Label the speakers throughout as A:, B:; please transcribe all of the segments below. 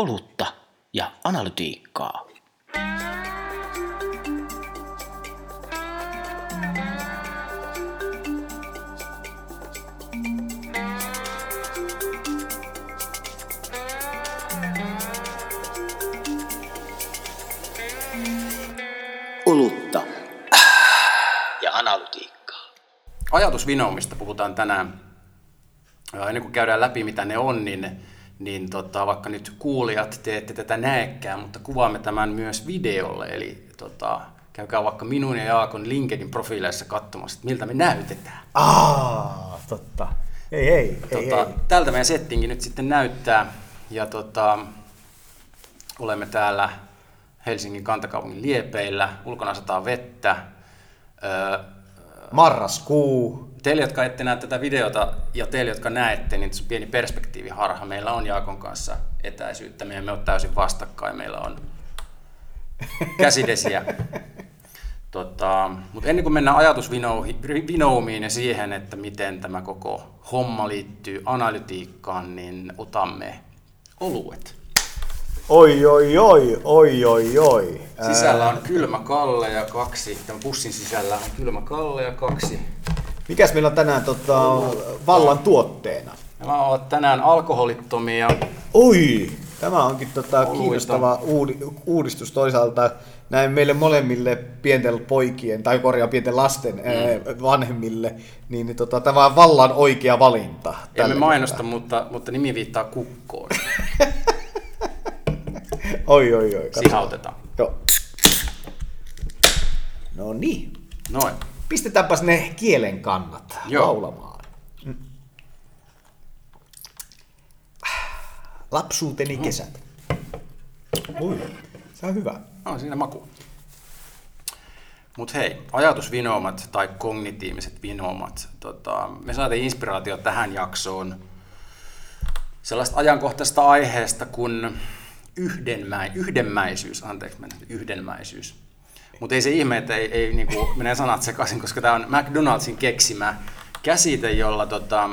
A: olutta ja analytiikkaa. Olutta ja analytiikkaa.
B: Ajatusvinoumista puhutaan tänään. Ennen kuin käydään läpi, mitä ne on, niin, niin tota, vaikka nyt kuulijat te ette tätä näekään, mutta kuvaamme tämän myös videolle. Eli tota, käykää vaikka minun ja Jaakon LinkedIn profiileissa katsomassa, että miltä me näytetään.
C: Aa, totta. Ei, ei, ei,
B: Tota,
C: ei.
B: tältä meidän settingi nyt sitten näyttää. Ja tota, olemme täällä Helsingin kantakaupungin liepeillä. Ulkona sataa vettä. Öö,
C: Marraskuu.
B: Teille, jotka ette näe tätä videota ja teille, jotka näette, niin tässä on pieni perspektiiviharha. Meillä on Jaakon kanssa etäisyyttä. Me emme ole täysin vastakkain. Meillä on käsidesiä. Tota, mutta ennen kuin mennään ajatusvinoumiin ja siihen, että miten tämä koko homma liittyy analytiikkaan, niin otamme oluet.
C: Oi, oi, oi, oi, oi, oi.
B: Sisällä on kylmä kalle ja kaksi, tämän pussin sisällä on kylmä kalle ja kaksi.
C: Mikäs meillä on tänään tota, vallan tuotteena?
B: Nämä ovat tänään alkoholittomia.
C: Oi, tämä onkin tota,
B: Oluita.
C: kiinnostava uudi, uudistus toisaalta näin meille molemmille pienten poikien, tai korjaan pienten lasten mm. ää, vanhemmille, niin, niin tota, tämä on vallan oikea valinta.
B: Emme mainosta,
C: kertaa.
B: mutta, mutta nimi viittaa kukkoon.
C: Oi, oi, oi. katsotaan.
B: Sihautetaan.
C: Joo. No niin.
B: Noin.
C: Pistetäänpäs ne kielen kannat
B: Joo.
C: laulamaan. Mm. Lapsuuteni kesät. Ui, se on hyvä.
B: No, siinä maku. Mutta hei, ajatusvinoomat tai kognitiiviset vinoomat. Tota, me saatiin inspiraatio tähän jaksoon sellaista ajankohtaista aiheesta kuin yhdenmä, yhdenmäisyys. Anteeksi, yhdenmäisyys. Mutta ei se ihme, että ei, ei niinku, menee sanat sekaisin, koska tämä on McDonaldsin keksimä käsite, jolla tota,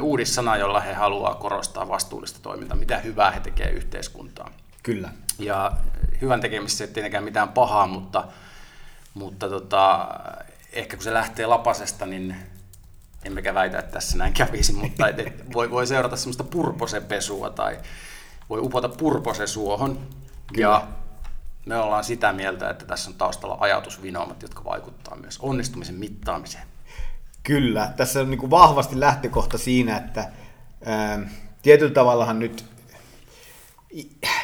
B: uudissana, jolla he haluaa korostaa vastuullista toimintaa, mitä hyvää he tekevät yhteiskuntaan.
C: Kyllä.
B: Ja hyvän tekemisessä ei tietenkään mitään pahaa, mutta, mutta tota, ehkä kun se lähtee lapasesta, niin emmekä väitä, että tässä näin kävisi, mutta et, et voi, voi seurata semmoista purposepesua tai voi upota purpose suohon. Ja me ollaan sitä mieltä, että tässä on taustalla ajatusvinoumat, jotka vaikuttaa myös onnistumisen mittaamiseen.
C: Kyllä, tässä on niin kuin vahvasti lähtökohta siinä, että ää, tietyllä tavallahan nyt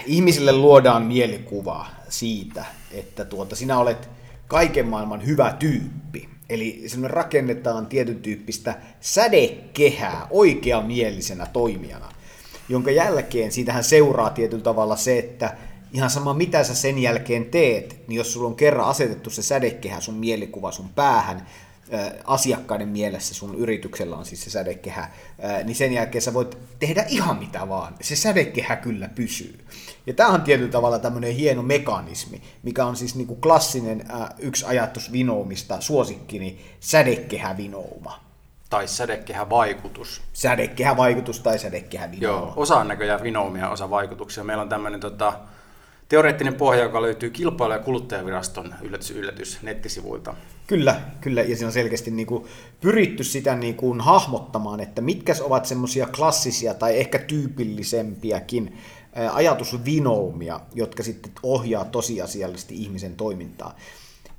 C: ihmisille luodaan mielikuva siitä, että tuota, sinä olet kaiken maailman hyvä tyyppi. Eli sinne rakennetaan tietyn tyyppistä sädekehää oikeamielisenä toimijana, jonka jälkeen siitähän seuraa tietyllä tavalla se, että ihan sama mitä sä sen jälkeen teet, niin jos sulla on kerran asetettu se sädekehä sun mielikuva sun päähän, ää, asiakkaiden mielessä sun yrityksellä on siis se sädekehä, niin sen jälkeen sä voit tehdä ihan mitä vaan. Se sädekehä kyllä pysyy. Ja tämä on tietyllä tavalla tämmöinen hieno mekanismi, mikä on siis niinku klassinen yksi ajatus vinoumista, suosikkini, sädekehävinouma.
B: Tai sädekehä vaikutus.
C: Sädekehävaikutus tai sädekehävinouma.
B: Joo, osa on näköjään vinoumia, osa vaikutuksia. Meillä on tämmöinen tota, teoreettinen pohja, joka löytyy kilpailu- ja kuluttajaviraston yllätys, yllätys nettisivuilta.
C: Kyllä, kyllä, ja siinä on selkeästi niin kuin pyritty sitä niin kuin hahmottamaan, että mitkä ovat semmoisia klassisia tai ehkä tyypillisempiäkin ajatusvinoumia, jotka sitten ohjaa tosiasiallisesti ihmisen toimintaa.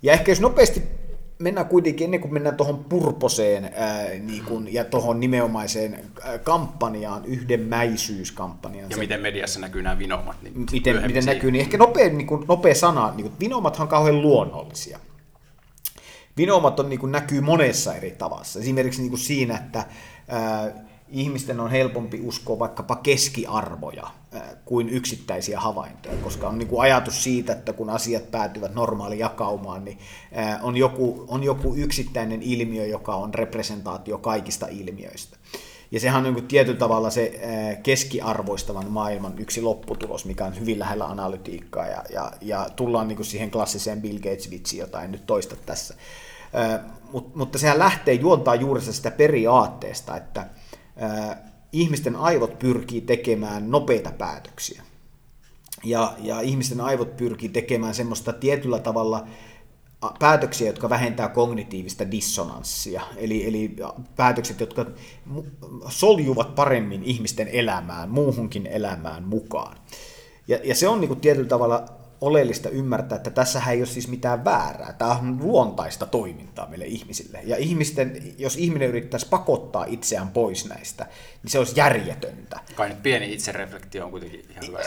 C: Ja ehkä jos nopeasti mennään kuitenkin, ennen kuin mennään tuohon purposeen ää, niin kuin, ja tuohon nimenomaiseen kampanjaan, yhdenmäisyyskampanjaan.
B: Ja
C: se-
B: miten mediassa näkyy nämä vinoumat. Niin
C: miten, miten
B: siihen.
C: näkyy, niin ehkä nopea, niin kuin, nopea sana, niin kuin, vinoumathan on kauhean luonnollisia. Vinoumat on, niin kuin, näkyy monessa eri tavassa. Esimerkiksi niin kuin siinä, että ää, ihmisten on helpompi uskoa vaikkapa keskiarvoja ää, kuin yksittäisiä havaintoja, koska on niin kuin ajatus siitä, että kun asiat päätyvät normaali jakaumaan, niin ää, on, joku, on joku yksittäinen ilmiö, joka on representaatio kaikista ilmiöistä. Ja sehän on niin kuin tietyllä tavalla se ää, keskiarvoistavan maailman yksi lopputulos, mikä on hyvin lähellä analytiikkaa, ja, ja, ja tullaan niin kuin siihen klassiseen Bill Gates-vitsiin, jota en nyt toista tässä. Mut, mutta sehän lähtee juontaa juuri sitä periaatteesta, että ihmisten aivot pyrkii tekemään nopeita päätöksiä. ja, ja ihmisten aivot pyrkii tekemään semmoista tietyllä tavalla päätöksiä, jotka vähentää kognitiivista dissonanssia, eli, eli päätökset, jotka soljuvat paremmin ihmisten elämään, muuhunkin elämään mukaan. Ja, ja se on niin kuin tietyllä tavalla oleellista ymmärtää, että tässä ei ole siis mitään väärää. Tämä on luontaista toimintaa meille ihmisille. Ja ihmisten, jos ihminen yrittäisi pakottaa itseään pois näistä, niin se olisi järjetöntä.
B: Kai nyt pieni itsereflektio on kuitenkin ihan hyvä.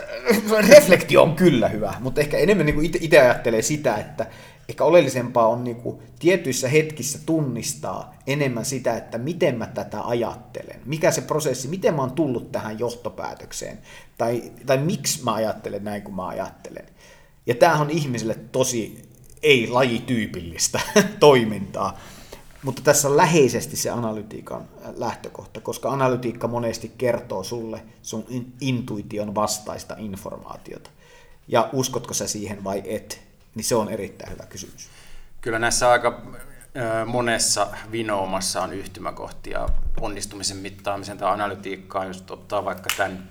C: Reflektio on kyllä hyvä, mutta ehkä enemmän niin itse ajattelee sitä, että ehkä oleellisempaa on niin kuin tietyissä hetkissä tunnistaa enemmän sitä, että miten mä tätä ajattelen, mikä se prosessi, miten mä oon tullut tähän johtopäätökseen, tai, tai miksi mä ajattelen näin kuin mä ajattelen. Ja tämähän on ihmisille tosi ei-lajityypillistä toimintaa. Mutta tässä on läheisesti se analytiikan lähtökohta, koska analytiikka monesti kertoo sulle sun intuition vastaista informaatiota. Ja uskotko sä siihen vai et, niin se on erittäin hyvä kysymys.
B: Kyllä näissä aika monessa vinoomassa on yhtymäkohtia onnistumisen mittaamisen tai analytiikkaan, jos ottaa vaikka tämän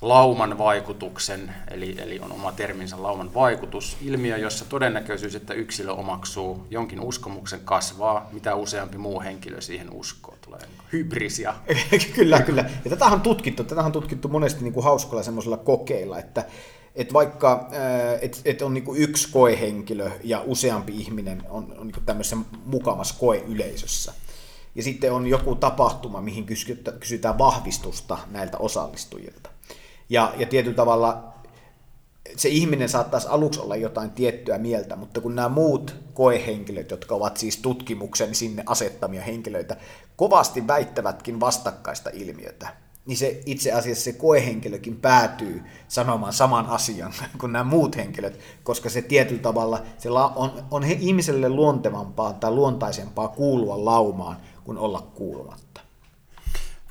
B: lauman vaikutuksen, eli, eli on oma terminsä lauman vaikutus, ilmiö, jossa todennäköisyys, että yksilö omaksuu jonkin uskomuksen kasvaa, mitä useampi muu henkilö siihen uskoo. Tulee hybrisia.
C: kyllä, kyllä. Ja tätä on tutkittu, tätä on tutkittu monesti niin kuin hauskalla semmoisella kokeilla, että et vaikka et, et on niin kuin yksi koehenkilö ja useampi ihminen on, on niin tämmöisessä mukavassa koeyleisössä, ja sitten on joku tapahtuma, mihin kysytään vahvistusta näiltä osallistujilta. Ja, ja tietyllä tavalla se ihminen saattaisi aluksi olla jotain tiettyä mieltä, mutta kun nämä muut koehenkilöt, jotka ovat siis tutkimuksen sinne asettamia henkilöitä, kovasti väittävätkin vastakkaista ilmiötä, niin se itse asiassa se koehenkilökin päätyy sanomaan saman asian kuin nämä muut henkilöt, koska se tietyllä tavalla se on, on ihmiselle luontevampaa tai luontaisempaa kuulua laumaan kuin olla kuulumatta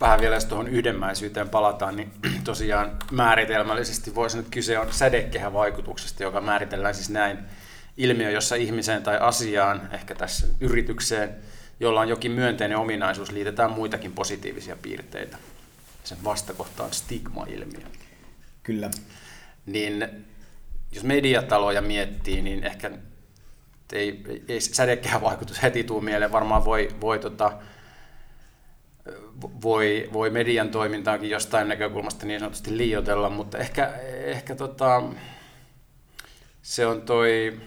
B: vähän vielä jos tuohon yhdenmäisyyteen palataan, niin tosiaan määritelmällisesti voisi nyt kyse on sädekehän vaikutuksesta, joka määritellään siis näin ilmiö, jossa ihmiseen tai asiaan, ehkä tässä yritykseen, jolla on jokin myönteinen ominaisuus, liitetään muitakin positiivisia piirteitä. Sen vastakohta on stigma-ilmiö.
C: Kyllä.
B: Niin jos mediataloja miettii, niin ehkä ei, ei sädekehän vaikutus heti tuu mieleen. Varmaan voi, voi tota, voi, voi median toimintaakin jostain näkökulmasta niin sanotusti liioitella, mutta ehkä, ehkä tota, se on toi,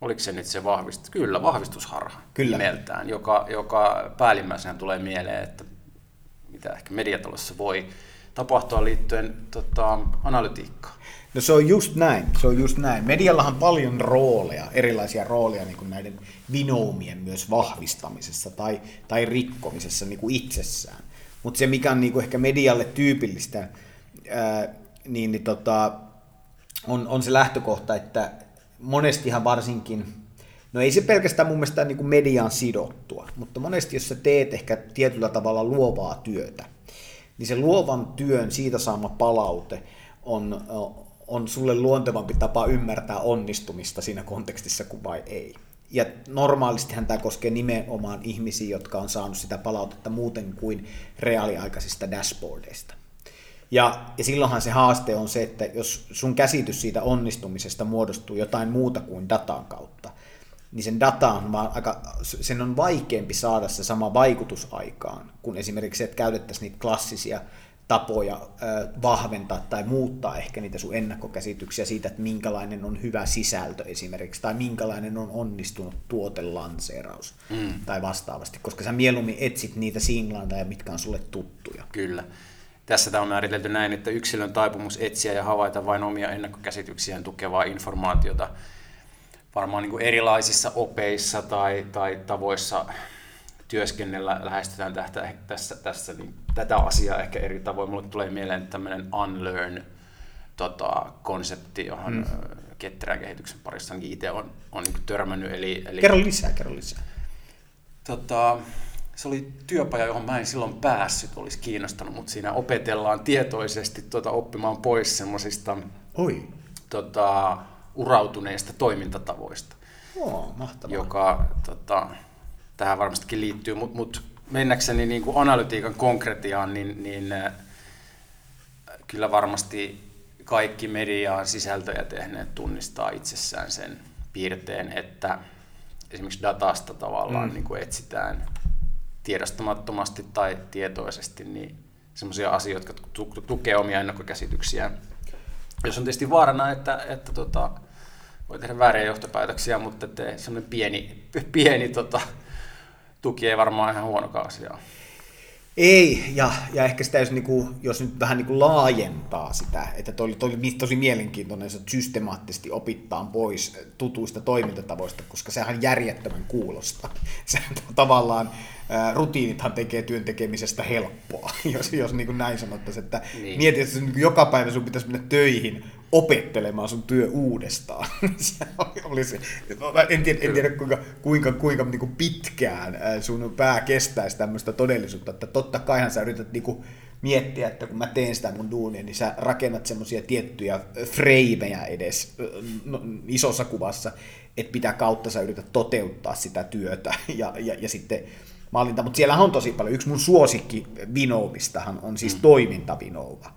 B: oliko se nyt se vahvistus? Kyllä, vahvistusharha Kyllä. nimeltään, joka, joka päällimmäisenä tulee mieleen, että mitä ehkä mediatalossa voi tapahtua liittyen tota, analytiikkaan.
C: No se on just näin, se on just näin. Mediallahan on paljon rooleja, erilaisia rooleja niin kuin näiden vinoumien myös vahvistamisessa tai, tai rikkomisessa niin kuin itsessään. Mutta se, mikä on niin kuin ehkä medialle tyypillistä, ää, niin, niin tota, on, on se lähtökohta, että monestihan varsinkin, no ei se pelkästään mun mielestä niin kuin mediaan sidottua, mutta monesti jos sä teet ehkä tietyllä tavalla luovaa työtä, niin se luovan työn siitä saama palaute on, on sulle luontevampi tapa ymmärtää onnistumista siinä kontekstissa kuin vai ei. Ja normaalistihan tämä koskee nimenomaan ihmisiä, jotka on saanut sitä palautetta muuten kuin reaaliaikaisista dashboardeista. Ja, ja silloinhan se haaste on se, että jos sun käsitys siitä onnistumisesta muodostuu jotain muuta kuin datan kautta, niin sen data on vaan aika, sen on vaikeampi saada se sama vaikutus aikaan, kun esimerkiksi että käytettäisiin niitä klassisia tapoja vahventaa tai muuttaa ehkä niitä sun ennakkokäsityksiä siitä, että minkälainen on hyvä sisältö esimerkiksi, tai minkälainen on onnistunut tuotelanseeraus mm. tai vastaavasti, koska sä mieluummin etsit niitä singlanteja, mitkä on sulle tuttuja.
B: Kyllä. Tässä tämä on määritelty näin, että yksilön taipumus etsiä ja havaita vain omia ennakkokäsityksiään tukevaa informaatiota varmaan niin kuin erilaisissa opeissa tai, tai tavoissa työskennellä lähestytään tästä, tässä, tässä niin tätä asiaa ehkä eri tavoin. Mulle tulee mieleen tämmöinen unlearn tota, konsepti, johon mm. ketterän kehityksen parissa itse on, on niin törmännyt. Eli,
C: eli, kerro lisää, kerro lisää.
B: Tota, se oli työpaja, johon mä en silloin päässyt, olisi kiinnostanut, mutta siinä opetellaan tietoisesti tuota, oppimaan pois semmoisista tota, urautuneista toimintatavoista.
C: Oo, mahtavaa.
B: Joka tota, tähän varmastikin liittyy, mutta mut mennäkseni niin kuin analytiikan konkretiaan, niin, niin kyllä varmasti kaikki mediaan sisältöjä tehneet tunnistaa itsessään sen piirteen, että esimerkiksi datasta tavallaan mm. niin kuin etsitään tiedostamattomasti tai tietoisesti niin sellaisia asioita, jotka tukevat omia ennakkokäsityksiään. Jos on tietysti vaarana, että, että tota, voi tehdä vääriä johtopäätöksiä, mutta semmoinen pieni, pieni tota, tuki ei varmaan ihan huonokaan asia
C: ei, ja, ja ehkä sitä jos, niinku, jos nyt vähän niinku laajentaa sitä, että toi, toi oli tosi mielenkiintoinen, että systemaattisesti opittaan pois tutuista toimintatavoista, koska sehän järjettömän kuulosta. Se tavallaan ää, rutiinithan tekee työn tekemisestä helppoa, jos, jos niin kuin näin sanottaisiin, että niin. mietit, että niin joka päivä sun pitäisi mennä töihin opettelemaan sun työ uudestaan. se oli se. No, en tiedä, en tiedä kuinka, kuinka, kuinka niin kuin pitkään sun pää kestäisi tämmöistä todellisuutta, että totta kaihan sä yrität niin kuin miettiä, että kun mä teen sitä mun duunia, niin sä rakennat semmoisia tiettyjä freimejä edes no, isossa kuvassa, että mitä kautta sä yrität toteuttaa sitä työtä ja, ja, ja sitten maalinta, mutta siellä on tosi paljon. Yksi mun suosikki vinoumistahan on siis mm. toimintavinouva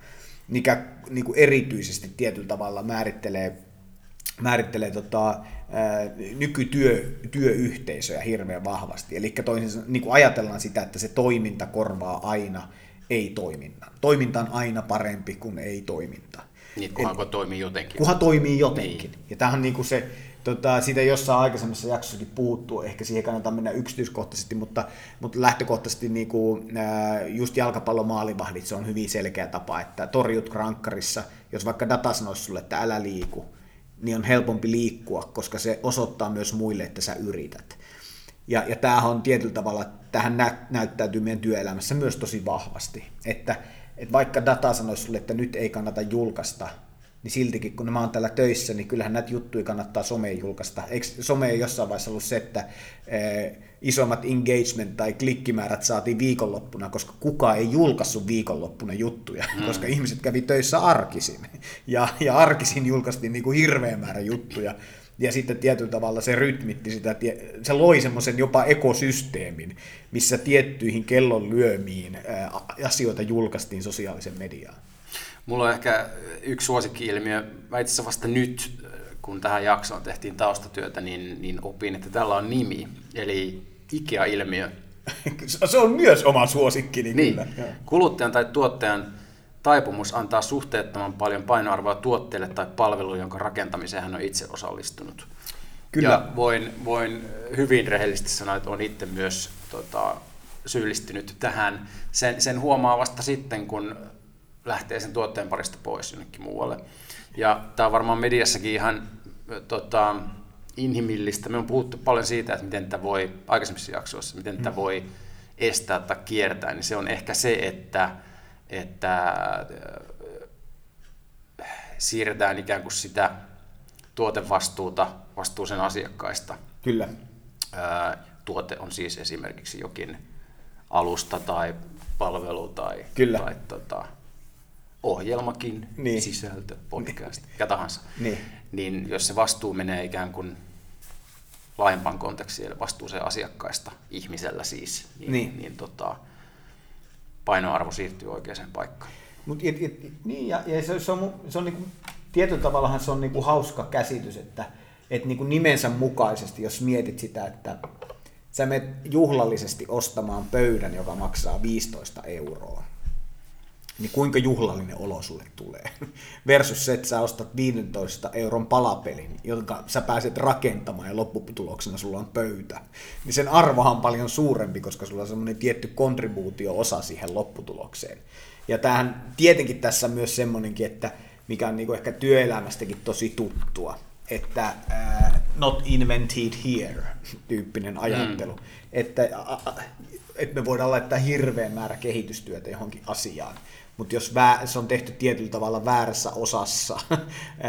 C: mikä niin kuin erityisesti tietyllä tavalla määrittelee, määrittelee tota, nykytyöyhteisöjä hirveän vahvasti. Eli toisin niin kuin ajatellaan sitä, että se toiminta korvaa aina ei-toiminnan. Toiminta on aina parempi kuin ei-toiminta.
B: Niin, kunhan toimii jotenkin.
C: Kunhan toimii jotenkin. Niin. Ja tämähän on niin kuin se Tota, siitä jossain aikaisemmassa jaksossakin puhuttu, ehkä siihen kannattaa mennä yksityiskohtaisesti, mutta, mutta lähtökohtaisesti niin kuin, ää, just jalkapallomaalivahdit, se on hyvin selkeä tapa, että torjut rankkarissa, jos vaikka data sanoisi sulle, että älä liiku, niin on helpompi liikkua, koska se osoittaa myös muille, että sä yrität. Ja, ja tämähän on tietyllä tavalla, tähän nä, näyttäytyy meidän työelämässä myös tosi vahvasti, että, että vaikka data sanoisi sulle, että nyt ei kannata julkaista, niin siltikin kun mä oon täällä töissä, niin kyllähän näitä juttuja kannattaa someen julkaista. Eikö some ei jossain vaiheessa ollut se, että eh, isommat engagement- tai klikkimäärät saatiin viikonloppuna, koska kukaan ei julkaissut viikonloppuna juttuja, mm. koska ihmiset kävi töissä arkisin. Ja, ja arkisin julkaistiin niin kuin hirveä määrä juttuja. Ja sitten tietyllä tavalla se rytmitti sitä, se loi semmoisen jopa ekosysteemin, missä tiettyihin kellon lyömiin asioita julkaistiin sosiaalisen mediaan.
B: Mulla on ehkä yksi suosikki-ilmiö. Mä itse asiassa vasta nyt, kun tähän jaksoon tehtiin taustatyötä, niin, niin opin, että tällä on nimi. Eli IKEA-ilmiö.
C: Se on myös oma suosikkini
B: niin. kyllä. Kuluttajan tai tuottajan taipumus antaa suhteettoman paljon painoarvoa tuotteelle tai palveluun, jonka rakentamiseen hän on itse osallistunut. Kyllä. Ja voin, voin hyvin rehellisesti sanoa, että olen itse myös tota, syyllistynyt tähän. Sen, sen huomaa vasta sitten, kun lähtee sen tuotteen parista pois jonnekin muualle. Ja tämä on varmaan mediassakin ihan tota, inhimillistä. Me on puhuttu paljon siitä, että miten tämä voi, aikaisemmissa jaksoissa, miten tätä mm. voi estää tai kiertää, niin se on ehkä se, että, että siirretään ikään kuin sitä tuotevastuuta vastuuseen asiakkaista.
C: Kyllä.
B: Tuote on siis esimerkiksi jokin alusta tai palvelu tai,
C: Kyllä.
B: tai tota, ohjelmakin, niin. sisältö, podcast, niin. mikä tahansa,
C: niin.
B: niin jos se vastuu menee ikään kuin laajempaan kontekstiin, eli vastuuseen asiakkaista, ihmisellä siis, niin, niin. niin tota, painoarvo siirtyy oikeaan paikkaan.
C: Mut, et, et, niin, ja, ja se, se on, se on niinku, tietyllä tavallahan se on niinku hauska käsitys, että et niinku nimensä mukaisesti, jos mietit sitä, että sä menet juhlallisesti ostamaan pöydän, joka maksaa 15 euroa, niin kuinka juhlallinen olo sulle tulee. Versus se, että sä ostat 15 euron palapelin, jonka sä pääset rakentamaan ja lopputuloksena sulla on pöytä. Niin sen arvohan on paljon suurempi, koska sulla on semmoinen tietty kontribuutio-osa siihen lopputulokseen. Ja tämähän tietenkin tässä on myös semmoinenkin, että mikä on niinku ehkä työelämästäkin tosi tuttua, että uh, not invented here tyyppinen ajattelu. Mm. Että, että me voidaan laittaa hirveän määrä kehitystyötä johonkin asiaan, mutta jos se on tehty tietyllä tavalla väärässä osassa,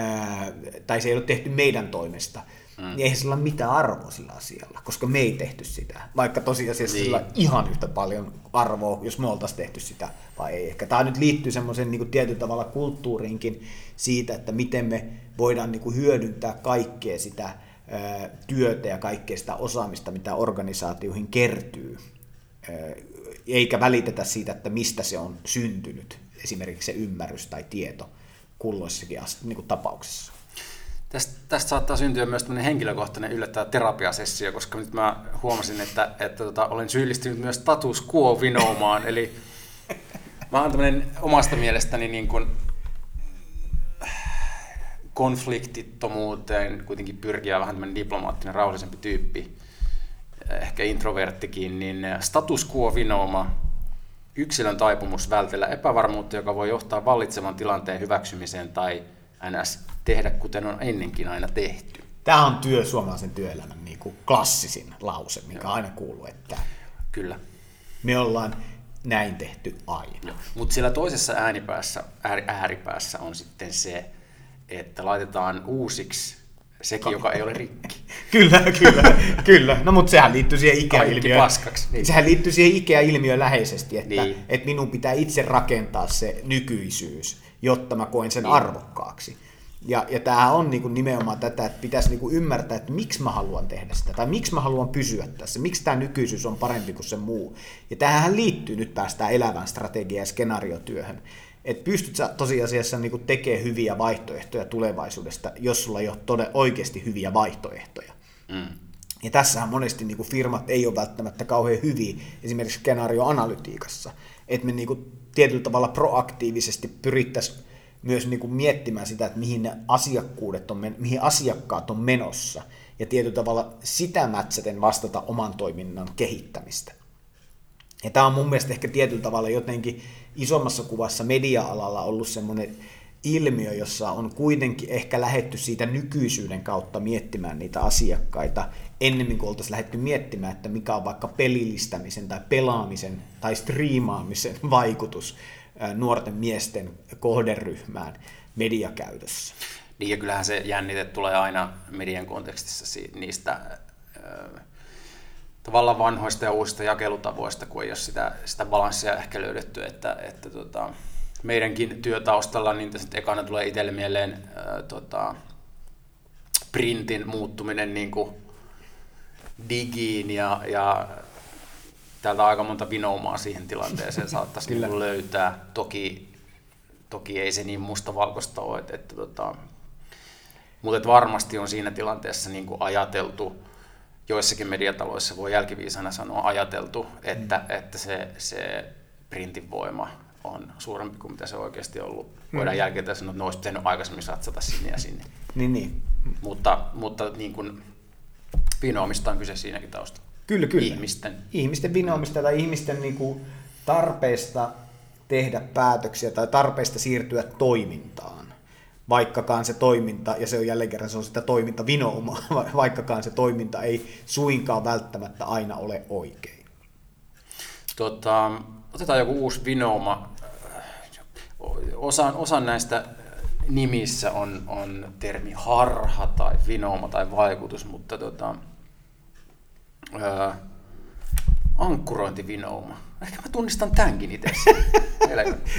C: tai se ei ole tehty meidän toimesta, mm. niin eihän sillä ole mitään arvoa sillä asialla, koska me ei tehty sitä. Vaikka tosiasiassa niin. sillä on ihan yhtä paljon arvoa, jos me oltaisiin tehty sitä vai ei. Ehkä tämä nyt liittyy semmoisen niin tietyllä tavalla kulttuuriinkin siitä, että miten me voidaan niin kuin hyödyntää kaikkea sitä työtä ja kaikkea sitä osaamista, mitä organisaatioihin kertyy eikä välitetä siitä, että mistä se on syntynyt. esimerkiksi se ymmärrys tai tieto kulloissakin niin kuin tapauksessa.
B: Tästä, tästä saattaa syntyä myös tämmöinen henkilökohtainen yllättävä terapiasessio, koska nyt mä huomasin, että, että tota, olen syyllistynyt myös status quo vinoumaan, eli mä oon tämmöinen omasta mielestäni niin kuin konfliktittomuuteen kuitenkin pyrkiä vähän tämmöinen diplomaattinen, rauhallisempi tyyppi, ehkä introverttikin, niin status quo vinooma, yksilön taipumus vältellä epävarmuutta, joka voi johtaa vallitsevan tilanteen hyväksymiseen tai ns. tehdä kuten on ennenkin aina tehty.
C: Tämä on työ suomalaisen työelämän niin kuin klassisin lause, mikä Joo. aina kuuluu, että
B: Kyllä.
C: me ollaan näin tehty aina.
B: Mutta siellä toisessa äänipäässä, ääripäässä on sitten se, että laitetaan uusiksi sekin, joka ei ole rikki.
C: kyllä, kyllä, kyllä. No mutta sehän liittyy siihen ikäilmiöön.
B: paskaksi.
C: Niin. Sehän liittyy siihen ikäilmiöön läheisesti, että, niin. että minun pitää itse rakentaa se nykyisyys, jotta mä koen sen niin. arvokkaaksi. Ja, ja tämähän on niin nimenomaan tätä, että pitäisi niin ymmärtää, että miksi mä haluan tehdä sitä, tai miksi mä haluan pysyä tässä, miksi tämä nykyisyys on parempi kuin se muu. Ja tähän liittyy, nyt päästään elävän strategia- ja skenaariotyöhön, että pystyt sä tosiasiassa niin tekemään hyviä vaihtoehtoja tulevaisuudesta, jos sulla ei ole todella oikeasti hyviä vaihtoehtoja. Mm. Ja tässähän monesti niin firmat ei ole välttämättä kauhean hyviä esimerkiksi skenaarioanalytiikassa, että me niin tietyllä tavalla proaktiivisesti pyrittäisiin myös niin miettimään sitä, että mihin, ne asiakkuudet on, mihin asiakkaat on menossa, ja tietyllä tavalla sitä mätsäten vastata oman toiminnan kehittämistä. Ja tämä on mun mielestä ehkä tietyllä tavalla jotenkin isommassa kuvassa media-alalla ollut semmoinen ilmiö, jossa on kuitenkin ehkä lähetty siitä nykyisyyden kautta miettimään niitä asiakkaita, ennemmin kuin oltaisiin lähdetty miettimään, että mikä on vaikka pelillistämisen tai pelaamisen tai striimaamisen vaikutus nuorten miesten kohderyhmään mediakäytössä.
B: Niin ja kyllähän se jännite tulee aina median kontekstissa niistä tavallaan vanhoista ja uusista jakelutavoista, kun ei ole sitä, sitä balanssia ehkä löydetty, että, että tota, meidänkin työtaustalla, niin tässä ekana tulee itselle mieleen ää, tota, printin muuttuminen niin kuin digiin ja, ja täältä on aika monta vinoumaa siihen tilanteeseen saattaisi niin löytää. Toki, toki ei se niin mustavalkoista ole, että, että tota, mutta että varmasti on siinä tilanteessa niin kuin ajateltu, joissakin mediataloissa voi jälkiviisana sanoa ajateltu, että, mm. että se, se printin voima on suurempi kuin mitä se oikeasti on ollut. Voidaan mm. jälkeen sanoa, että ne olisi pitänyt aikaisemmin satsata sinne ja sinne.
C: Niin, niin.
B: Mutta, mutta niin kuin, vinoomista on kyse siinäkin taustalla.
C: Kyllä, kyllä.
B: Ihmisten.
C: Ihmisten vinoomista tai ihmisten niin kuin, tarpeesta tehdä päätöksiä tai tarpeesta siirtyä toimintaan vaikkakaan se toiminta, ja se on jälleen kerran se on sitä toimintavinoumaa, vaikkakaan se toiminta ei suinkaan välttämättä aina ole oikein.
B: Tota, otetaan joku uusi vinouma. Osan, osan näistä nimissä on, on termi harha tai vinouma tai vaikutus, mutta tota, ää, ankkurointivinouma Ehkä mä tunnistan tämänkin itse.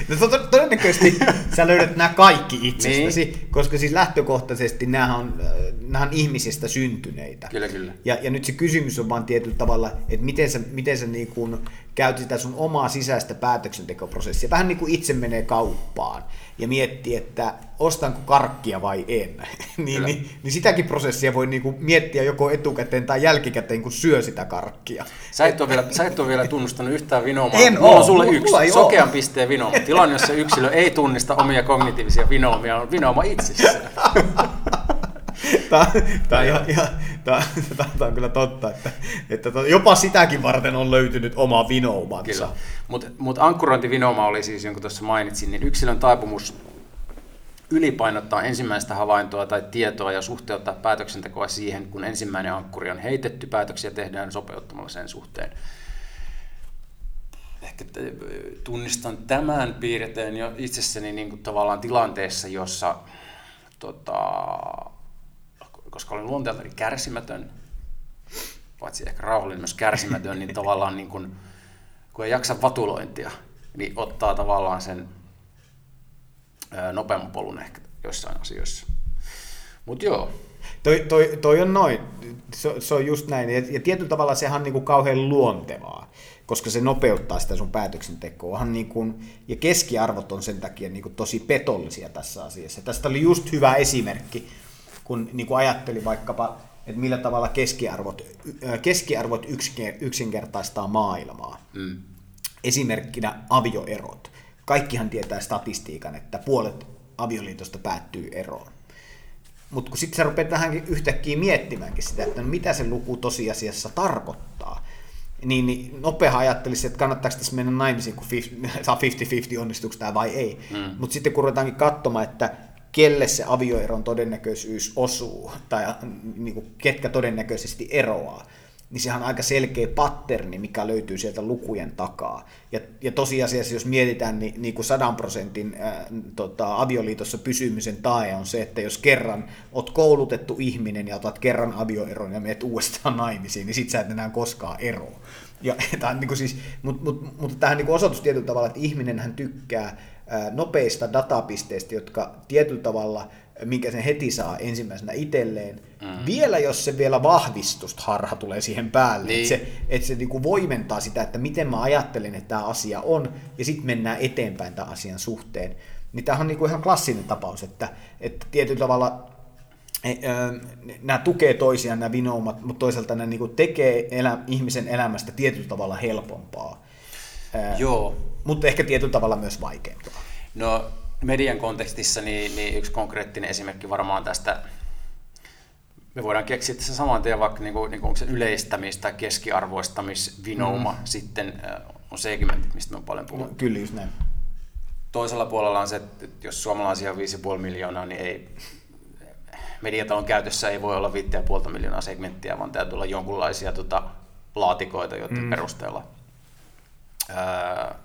C: no to- todennäköisesti sä löydät nämä kaikki itsestäsi, niin. koska siis lähtökohtaisesti nämä on, äh, nämä on ihmisistä syntyneitä.
B: Kyllä, kyllä.
C: Ja, ja nyt se kysymys on vaan tietyllä tavalla, että miten sä, miten sä niin kuin käyt sitä sun omaa sisäistä päätöksentekoprosessia. Vähän niin kuin itse menee kauppaan ja miettii, että ostanko karkkia vai en. niin, niin, niin sitäkin prosessia voi niin kuin miettiä joko etukäteen tai jälkikäteen, kun syö sitä karkkia.
B: Sä et ole vielä, sä et ole vielä tunnustanut yhtään vinoomaa. En Mulla on sulle yksi mulla sokean pisteen vinooma. Tilanne, jossa yksilö ei tunnista omia kognitiivisia vinoomia, on vinooma itsessään.
C: Tämä, tämä, ja, tämä, tämä on kyllä totta, että, että jopa sitäkin varten on löytynyt oma vinoumansa.
B: Mutta mut ankkurointivinouma oli siis, jonka tuossa mainitsin, niin yksilön taipumus ylipainottaa ensimmäistä havaintoa tai tietoa ja suhteuttaa päätöksentekoa siihen, kun ensimmäinen ankkuri on heitetty, päätöksiä tehdään sopeuttamalla sen suhteen. Ehkä tunnistan tämän piirteen jo itsessäni niin kuin tavallaan tilanteessa, jossa tota, koska olen luonteeltani kärsimätön, paitsi ehkä rauhallinen myös kärsimätön, niin tavallaan niin kuin, kun ei jaksa vatulointia, niin ottaa tavallaan sen nopeamman polun ehkä joissain asioissa. Mutta joo.
C: Toi, toi, toi on noin, se, se on just näin, ja, ja tietyllä tavalla sehän on niin kuin kauhean luontevaa, koska se nopeuttaa sitä sun päätöksentekoa. Niin kuin, ja keskiarvot on sen takia niin kuin tosi petollisia tässä asiassa. Tästä oli just hyvä esimerkki, kun niin kuin ajattelin vaikkapa, että millä tavalla keskiarvot, keskiarvot yksinkertaistaa maailmaa. Mm. Esimerkkinä avioerot. Kaikkihan tietää statistiikan, että puolet avioliitosta päättyy eroon. Mutta kun sitten sä rupeat vähän yhtäkkiä miettimäänkin sitä, että no mitä se luku tosiasiassa tarkoittaa, niin, niin nopea ajattelisi, että kannattaako tässä mennä naimisiin, kun 50, saa 50-50 onnistuuko tämä vai ei. Mm. Mutta sitten kun ruvetaankin katsomaan, että kelle se avioeron todennäköisyys osuu, tai niin kuin, ketkä todennäköisesti eroaa, niin sehän on aika selkeä patterni, mikä löytyy sieltä lukujen takaa. Ja, ja tosiasiassa, jos mietitään, niin, niin kuin sadan prosentin ää, tota, avioliitossa pysymisen tae on se, että jos kerran oot koulutettu ihminen ja otat kerran avioeron ja meet uudestaan naimisiin, niin sit sä et enää koskaan eroa. Ja, niin siis, mutta mut, mut tähän niin osoitus tietyllä tavalla, että ihminen hän tykkää nopeista datapisteistä, jotka tietyllä tavalla, minkä sen heti saa ensimmäisenä itselleen, mm. vielä jos se vielä vahvistusta harha tulee siihen päälle, niin. että se, että se niinku voimentaa sitä, että miten mä ajattelen, että tämä asia on, ja sitten mennään eteenpäin tämän asian suhteen. Niin tämähän on niinku ihan klassinen tapaus, että, että tietyllä tavalla e, nämä tukee toisiaan nämä vinoumat, mutta toisaalta ne niinku tekee elä, ihmisen elämästä tietyllä tavalla helpompaa.
B: Joo.
C: Mutta ehkä tietyllä tavalla myös vaikeampaa.
B: No median kontekstissa niin, niin yksi konkreettinen esimerkki varmaan tästä, me voidaan keksiä tässä saman tien vaikka niin kuin, niin kuin onko se yleistämis- tai keskiarvoistamisvinouma mm. sitten on segmentit, mistä me on paljon puhunut.
C: No, kyllä just näin.
B: Toisella puolella on se, että jos suomalaisia on 5,5 miljoonaa, niin ei, mediatalon käytössä ei voi olla 5,5 miljoonaa segmenttiä, vaan täytyy olla jonkunlaisia tota, laatikoita, joiden mm. perusteella ää,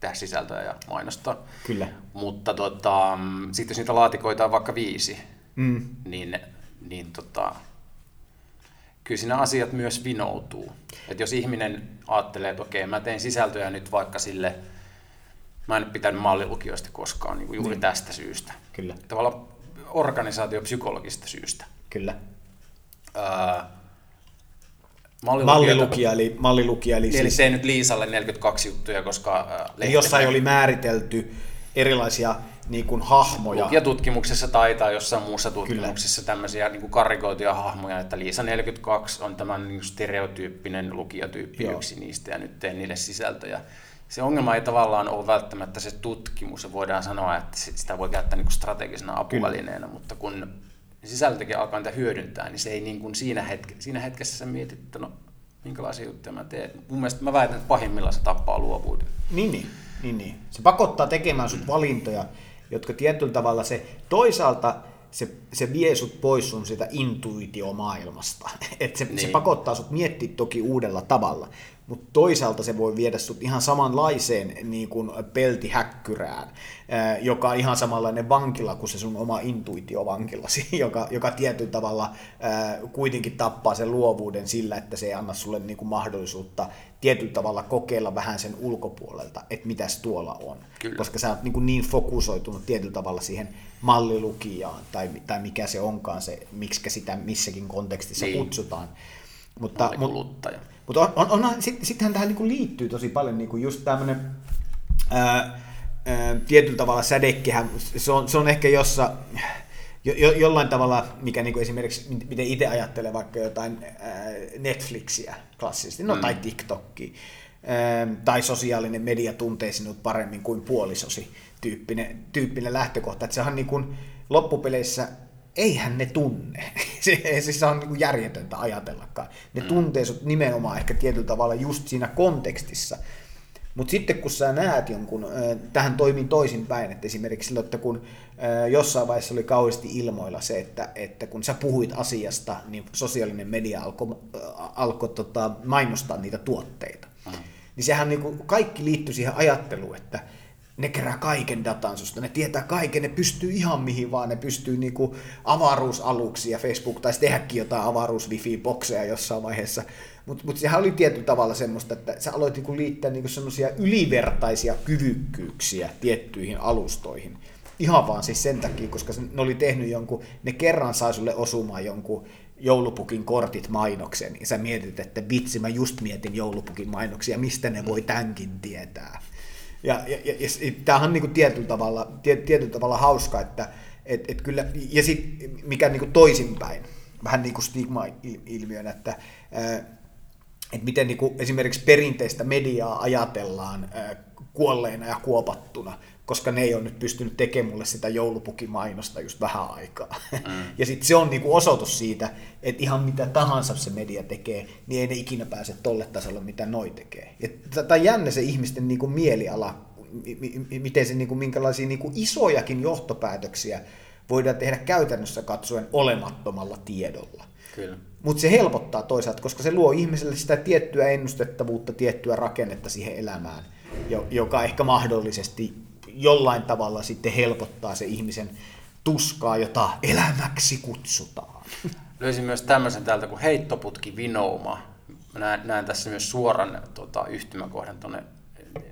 B: tehdä sisältöä ja mainostaa.
C: Kyllä.
B: Mutta tota, sitten jos niitä laatikoita on vaikka viisi, mm. niin, niin tota, kyllä siinä asiat myös vinoutuu. Et jos ihminen ajattelee, että okei, mä teen sisältöjä nyt vaikka sille, mä en pitänyt mallilukioista koskaan niin juuri niin. tästä syystä.
C: Kyllä.
B: Tavallaan organisaatiopsykologista syystä.
C: Kyllä. Öö, Mallilukija, eli, mallilukija, eli,
B: eli siis... tehnyt Liisalle 42 juttuja, koska...
C: Äh, jossain oli määritelty erilaisia niin kuin, hahmoja.
B: Lukijatutkimuksessa taitaa jossain muussa tutkimuksessa Kyllä. tämmöisiä niin kuin karikoituja hahmoja, että Liisa 42 on tämän niin stereotyyppinen lukijatyyppi Joo. yksi niistä, ja nyt teen niille sisältöjä. Se ongelma ei tavallaan ole välttämättä se tutkimus, ja voidaan sanoa, että sitä voi käyttää niin kuin strategisena apuvälineenä, Kyllä. mutta kun sisältökin alkaa niitä hyödyntää, niin se ei niin kuin siinä, hetke, siinä hetkessä sä mietit, että no minkälaisia juttuja mä teen. Mun mielestä mä väitän, että pahimmillaan se tappaa luovuuden.
C: Niin, niin, niin, niin. Se pakottaa tekemään sut valintoja, jotka tietyllä tavalla se toisaalta se, se vie sut pois sun sitä intuitiomaailmasta. Et se, niin. se pakottaa sut miettiä toki uudella tavalla, mutta toisaalta se voi viedä sut ihan samanlaiseen niin kuin peltihäkkyrään, joka on ihan samanlainen vankila kuin se sun oma intuitiovankilasi, joka, joka tietyllä tavalla kuitenkin tappaa sen luovuuden sillä, että se ei anna sulle niin kuin mahdollisuutta tietyllä tavalla kokeilla vähän sen ulkopuolelta, että mitäs tuolla on. Kyllä. Koska sä oot niin, kuin niin fokusoitunut tietyllä tavalla siihen mallilukijaan tai, tai mikä se onkaan se, miksi sitä missäkin kontekstissa niin. kutsutaan.
B: Mutta, kuluttaja.
C: Mutta on, on, on, sit, sittenhän tähän niin liittyy tosi paljon niin just tämmöinen tietyllä tavalla sädekkehän, se on, se on ehkä jossa, jo, jo, jollain tavalla, mikä niin kuin esimerkiksi, miten itse ajattelee vaikka jotain ää, Netflixiä klassisesti, no mm. tai TikTokia, ää, tai sosiaalinen media tuntee sinut paremmin kuin puolisosi tyyppinen, tyyppinen lähtökohta, että sehän niin kuin loppupeleissä eihän ne tunne. se, siis se on niin järjetöntä ajatellakaan. Ne mm. tuntee sut nimenomaan ehkä tietyllä tavalla just siinä kontekstissa. Mutta sitten kun sä näet jonkun, tähän toimin toisinpäin, että esimerkiksi silloin, että kun jossain vaiheessa oli kauheasti ilmoilla se, että, että kun sä puhuit asiasta, niin sosiaalinen media alkoi alko, tota, mainostaa niitä tuotteita. Mm. Niin sehän niin kuin, kaikki liittyy siihen ajatteluun, että ne kerää kaiken datan susta, ne tietää kaiken, ne pystyy ihan mihin vaan, ne pystyy niinku avaruusaluksi ja Facebook taisi tehdäkin jotain avaruus wifi bokseja jossain vaiheessa, mutta mut sehän oli tietyllä tavalla semmoista, että sä aloit niinku liittää niinku semmoisia ylivertaisia kyvykkyyksiä tiettyihin alustoihin. ihan vaan siis sen takia, koska ne oli tehnyt jonkun, ne kerran sai sulle osumaan jonkun joulupukin kortit mainoksen, niin sä mietit, että vitsi, mä just mietin joulupukin mainoksia, mistä ne voi tämänkin tietää. Ja, ja, ja, ja tämähän on niin kuin tietyllä, tavalla, tietyllä tavalla hauska, että et, et kyllä, ja sitten mikä niin kuin toisinpäin, vähän niin kuin stigma-ilmiönä, että että miten niin kuin esimerkiksi perinteistä mediaa ajatellaan kuolleena ja kuopattuna, koska ne ei ole nyt pystynyt tekemään mulle sitä joulupukimainosta just vähän aikaa. Mm. ja sitten se on niinku osoitus siitä, että ihan mitä tahansa se media tekee, niin ei ne ikinä pääse tolle tasolle, mitä noi tekee. Tämä on jännä se ihmisten niinku mieliala, miten se, niinku, minkälaisia niinku isojakin johtopäätöksiä voidaan tehdä käytännössä katsoen olemattomalla tiedolla. Mutta se helpottaa toisaalta, koska se luo ihmiselle sitä tiettyä ennustettavuutta, tiettyä rakennetta siihen elämään, joka ehkä mahdollisesti jollain tavalla sitten helpottaa se ihmisen tuskaa, jota elämäksi kutsutaan.
B: Löysin myös tämmöisen täältä kuin heittoputki vinouma. Näen, näen tässä myös suoran tota, yhtymäkohdan tuonne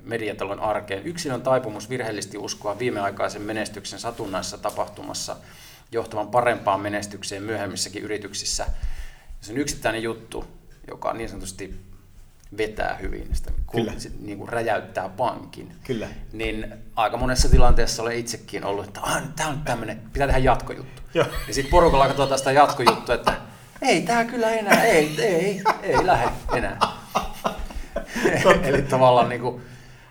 B: mediatalon arkeen. Yksilön taipumus virheellisesti uskoa viimeaikaisen menestyksen satunnaisessa tapahtumassa johtavan parempaan menestykseen myöhemmissäkin yrityksissä. Se on yksittäinen juttu, joka niin sanotusti vetää hyvin, sitä Kyllä. niin kuin räjäyttää pankin.
C: Kyllä.
B: Niin aika monessa tilanteessa olen itsekin ollut, että ah, tämä on tämmöinen, pitää tehdä jatkojuttu. Joo. Ja sitten porukalla katsotaan sitä jatkojuttua, että ei tämä kyllä enää, ei, ei, ei lähde enää. Eli tavallaan niin kuin,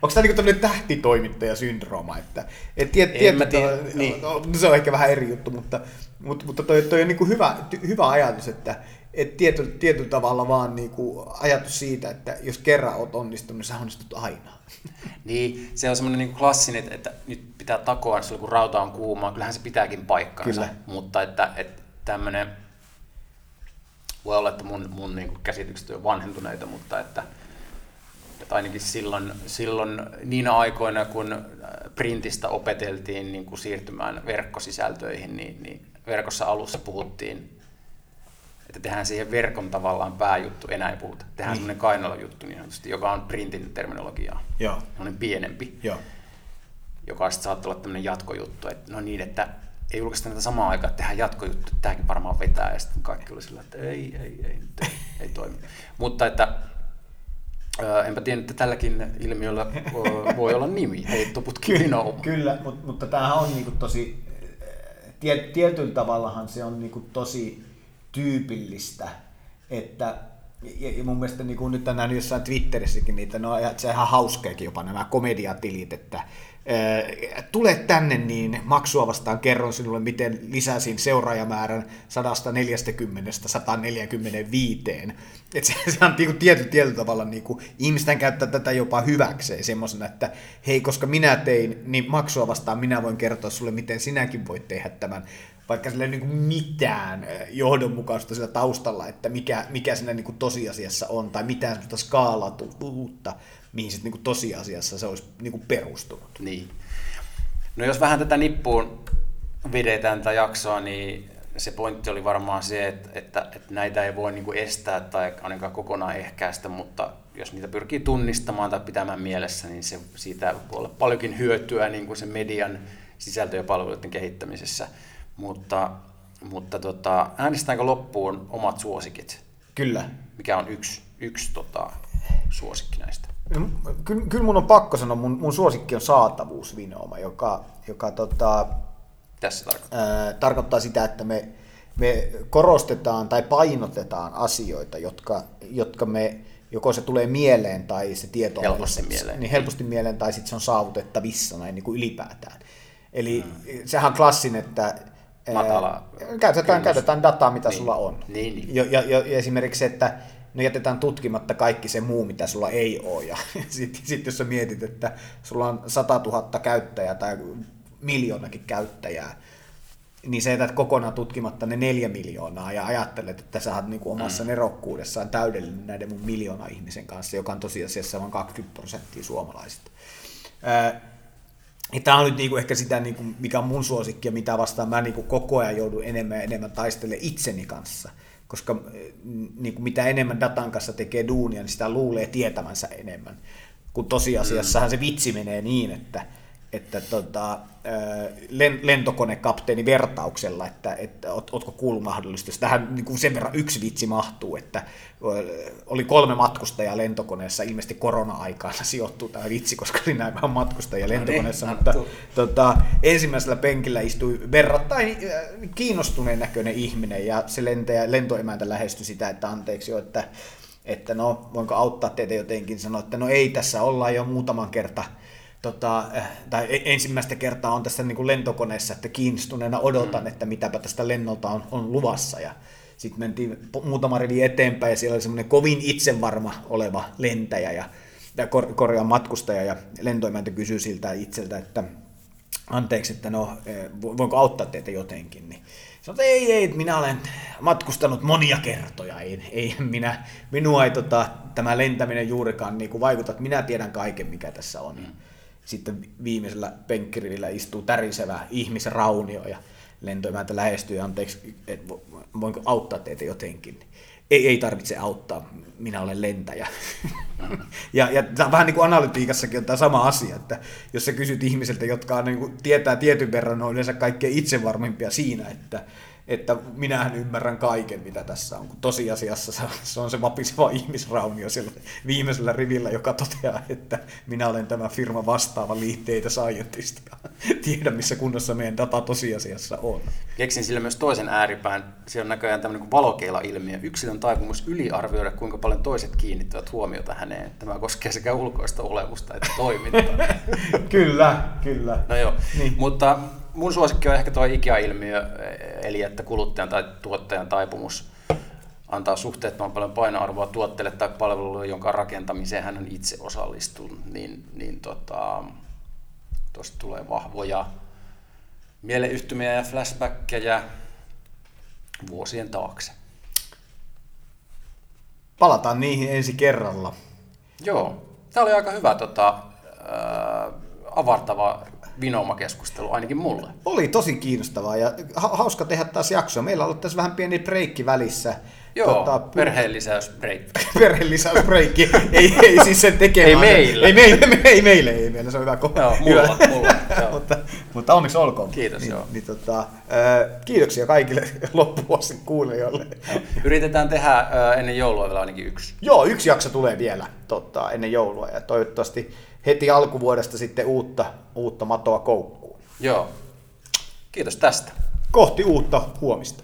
C: Onko tämä niinku tämmöinen tähtitoimittajasyndrooma, että et tiet, tiet, mä tiedä, niin. no, se on ehkä vähän eri juttu, mutta, mutta, mutta toi, toi on niinku hyvä, hyvä ajatus, että, et tietyllä, tietyllä tavalla vaan niinku ajatus siitä, että jos kerran olet onnistunut, niin sä onnistut aina.
B: Niin, se on semmoinen niinku klassinen, että nyt pitää takoa silloin, kun rauta on kuuma. Kyllähän se pitääkin paikkansa, Kyllä. mutta että, että tämmöinen, voi olla, että mun, mun niinku käsitykset on vanhentuneita, mutta että, että ainakin silloin, silloin niinä aikoina, kun printistä opeteltiin niin kuin siirtymään verkkosisältöihin, niin, niin verkossa alussa puhuttiin että tehdään siihen verkon tavallaan pääjuttu, enää ei puhuta. Tehdään niin. semmoinen kainalojuttu niin sanotusti, joka on printin terminologiaa.
C: Joo.
B: Pienempi,
C: Joo.
B: joka sitten saattaa olla tämmöinen jatkojuttu. Että no niin, että ei julkaista näitä samaan aikaan, että tehdään jatkojuttu, että tämäkin varmaan vetää. Ja sitten kaikki oli sillä, että ei, ei, ei, ei, ei, ei toimi. Mutta että enpä tiedä, että tälläkin ilmiöllä voi olla nimi, heittoputki
C: Kyllä, kyllä mutta, mutta tämähän on niinku tosi, tietyllä tavallahan se on niinku tosi tyypillistä, että ja mun mielestä niin kuin nyt nähnyt jossain Twitterissäkin niitä, no se on ihan hauskeakin jopa nämä komediatilit, että tule tänne, niin maksua vastaan kerron sinulle, miten lisäsin seuraajamäärän 140-145. Että se, se on niin tietyllä, tietyllä tavalla, niin kuin, ihmisten käyttää tätä jopa hyväkseen semmoisena, että hei, koska minä tein, niin maksua vastaan minä voin kertoa sulle, miten sinäkin voit tehdä tämän vaikka sillä ei niin mitään johdonmukaista sillä taustalla, että mikä, mikä siinä niin tosiasiassa on, tai mitään sellaista skaalatuutta, mihin sitten niin tosiasiassa se olisi niin kuin perustunut.
B: Niin. No jos vähän tätä nippuun videtään tätä jaksoa, niin se pointti oli varmaan se, että, että, että näitä ei voi niin kuin estää tai ainakaan kokonaan ehkäistä, mutta jos niitä pyrkii tunnistamaan tai pitämään mielessä, niin se, siitä voi olla paljonkin hyötyä niin kuin se median sisältö- ja palveluiden kehittämisessä. Mutta, mutta tota, äänestetäänkö loppuun omat suosikit?
C: Kyllä.
B: Mikä on yksi, yksi tota, suosikki näistä?
C: Kyllä, kyllä mun on pakko sanoa, mun, mun suosikki on saatavuusvinooma, joka, joka tota,
B: Tässä tarkoittaa?
C: Ää, tarkoittaa sitä, että me, me korostetaan tai painotetaan asioita, jotka, jotka me, joko se tulee mieleen tai se tieto
B: helposti on mieleen.
C: Niin helposti mieleen tai sitten se on saavutettavissa näin niin kuin ylipäätään. Eli hmm. sehän on klassinen, että
B: matala.
C: Käytetään, käytetään dataa, mitä
B: niin.
C: sulla on.
B: Niin, niin.
C: Ja, ja, ja esimerkiksi että no jätetään tutkimatta kaikki se muu, mitä sulla ei ole. Ja sitten sit jos sä mietit, että sulla on 100 000 käyttäjää tai miljoonakin käyttäjää, niin se jätät kokonaan tutkimatta ne neljä miljoonaa ja ajattelet, että sä oot niin kuin omassa mm. nerokkuudessaan täydellinen näiden mun miljoona ihmisen kanssa, joka on tosiasiassa vain 20 prosenttia suomalaisista. Ja tämä on nyt niinku ehkä sitä, niinku, mikä on mun suosikki ja mitä vastaan mä niinku koko ajan joudun enemmän ja enemmän taistelemaan itseni kanssa. Koska niinku, mitä enemmän datan kanssa tekee duunia, niin sitä luulee tietämänsä enemmän. Kun tosiasiassahan se vitsi menee niin, että että tota, lentokonekapteeni vertauksella, että, että oot, ootko kuullut mahdollisesti, jos tähän niin kuin sen verran yksi vitsi mahtuu, että oli kolme matkustajaa lentokoneessa, ilmeisesti korona-aikana sijoittuu tämä vitsi, koska oli näin vähän matkustajia lentokoneessa, no niin, mutta tota, ensimmäisellä penkillä istui verrattain kiinnostuneen näköinen ihminen, ja se lentäjä, lentoemäntä lähestyi sitä, että anteeksi jo, että, että no, voinko auttaa teitä jotenkin, sanoa, että no ei, tässä ollaan jo muutaman kerta tota, eh, tai e, ensimmäistä kertaa on tässä niin kuin lentokoneessa, että kiinnostuneena odotan, mm. että mitäpä tästä lennolta on, on luvassa. Ja sitten mentiin muutama rivi eteenpäin ja siellä oli semmoinen kovin itsevarma oleva lentäjä ja, ja kor, korjaa matkustaja ja lentoimäntä kysyy siltä itseltä, että anteeksi, että no, eh, voinko auttaa teitä jotenkin, niin Sanoin, että ei, ei, minä olen matkustanut monia kertoja, ei, ei minä, minua ei tota, tämä lentäminen juurikaan niin kuin vaikuta, että minä tiedän kaiken, mikä tässä on. Mm sitten viimeisellä penkkirivillä istuu tärisevä ihmisraunio ja lentoimäntä lähestyy, anteeksi, et voinko auttaa teitä jotenkin. Ei, ei tarvitse auttaa, minä olen lentäjä. ja, ja tämä vähän niin kuin analytiikassakin on tämä sama asia, että jos sä kysyt ihmisiltä, jotka on, niin kuin, tietää tietyn verran, on yleensä kaikkein itsevarmimpia siinä, että että minähän ymmärrän kaiken, mitä tässä on, kun tosiasiassa se on se vapiseva ihmisraunio siellä viimeisellä rivillä, joka toteaa, että minä olen tämä firma vastaava liitteitä scientist ja tiedän, missä kunnossa meidän data tosiasiassa on.
B: Keksin sille myös toisen ääripään. Siellä on näköjään tämmöinen kuin valokeila-ilmiö. Yksilön taipumus yliarvioida, kuinka paljon toiset kiinnittävät huomiota häneen. Tämä koskee sekä ulkoista olemusta että toimintaa.
C: kyllä, kyllä.
B: No joo, niin. mutta mun suosikki on ehkä tuo IKEA-ilmiö, eli että kuluttajan tai tuottajan taipumus antaa suhteettoman paljon painoarvoa tuotteelle tai palvelulle, jonka rakentamiseen hän on itse osallistunut, niin, niin tota, tuosta tulee vahvoja mieleyhtymiä ja flashbackkejä vuosien taakse.
C: Palataan niihin ensi kerralla.
B: Joo, tämä oli aika hyvä tota, äh, avartava Vinoma-keskustelu, ainakin mulle.
C: Oli tosi kiinnostavaa ja hauska tehdä taas jaksoa. Meillä on ollut tässä vähän pieni breikki välissä.
B: Joo, tota, perheen lisäysbreikki.
C: perheen lisäysbreikki. ei, ei siis sen tekemään.
B: Ei meillä.
C: Ei meille, me, ei meille, ei meillä, se on hyvä
B: kohta. Joo, mulla, mulla.
C: joo. mutta, mutta onneksi olkoon.
B: Kiitos,
C: niin,
B: joo.
C: Niin, tota, äh, kiitoksia kaikille loppuvuosin kuulijoille.
B: Yritetään tehdä äh, ennen joulua vielä ainakin yksi.
C: Joo, yksi jakso tulee vielä totta, ennen joulua ja toivottavasti heti alkuvuodesta sitten uutta, uutta matoa koukkuun.
B: Joo. Kiitos tästä.
C: Kohti uutta huomista.